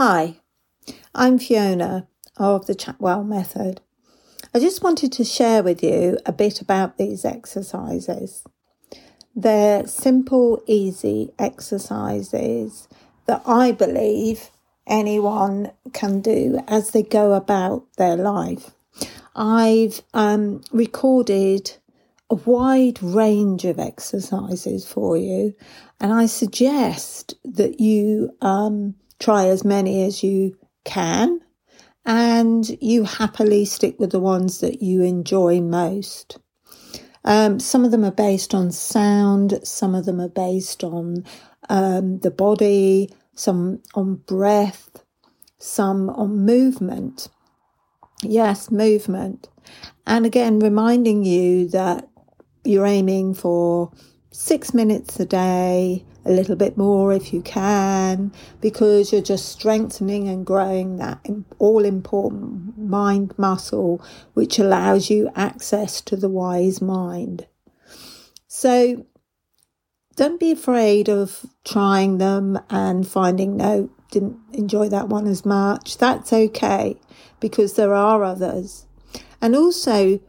Hi, I'm Fiona of the Chatwell Method. I just wanted to share with you a bit about these exercises. They're simple, easy exercises that I believe anyone can do as they go about their life. I've um, recorded a wide range of exercises for you, and I suggest that you um, try as many as you can and you happily stick with the ones that you enjoy most. Um, some of them are based on sound, some of them are based on um, the body, some on breath, some on movement. Yes, movement. And again, reminding you that you're aiming for six minutes a day, a little bit more if you can, because you're just strengthening and growing that all important mind muscle, which allows you access to the wise mind. So don't be afraid of trying them and finding no, didn't enjoy that one as much. That's okay because there are others. And also,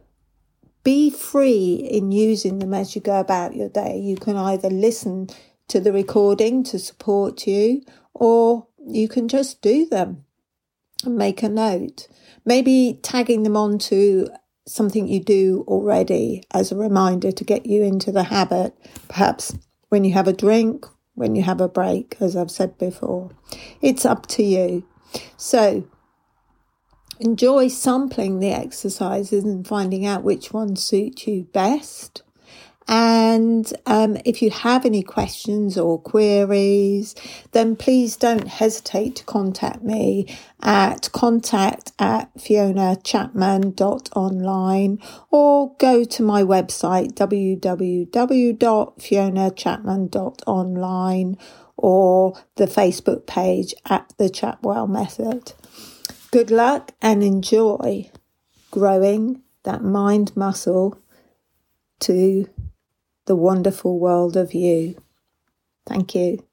be free in using them as you go about your day. You can either listen to the recording to support you, or you can just do them and make a note. Maybe tagging them onto something you do already as a reminder to get you into the habit, perhaps when you have a drink, when you have a break, as I've said before. It's up to you. So, enjoy sampling the exercises and finding out which ones suit you best. And um, if you have any questions or queries, then please don't hesitate to contact me at contact at fionachapman.online or go to my website www.fionachapman.online or the Facebook page at the Chapwell Method. Good luck and enjoy growing that mind muscle to the wonderful world of you. Thank you.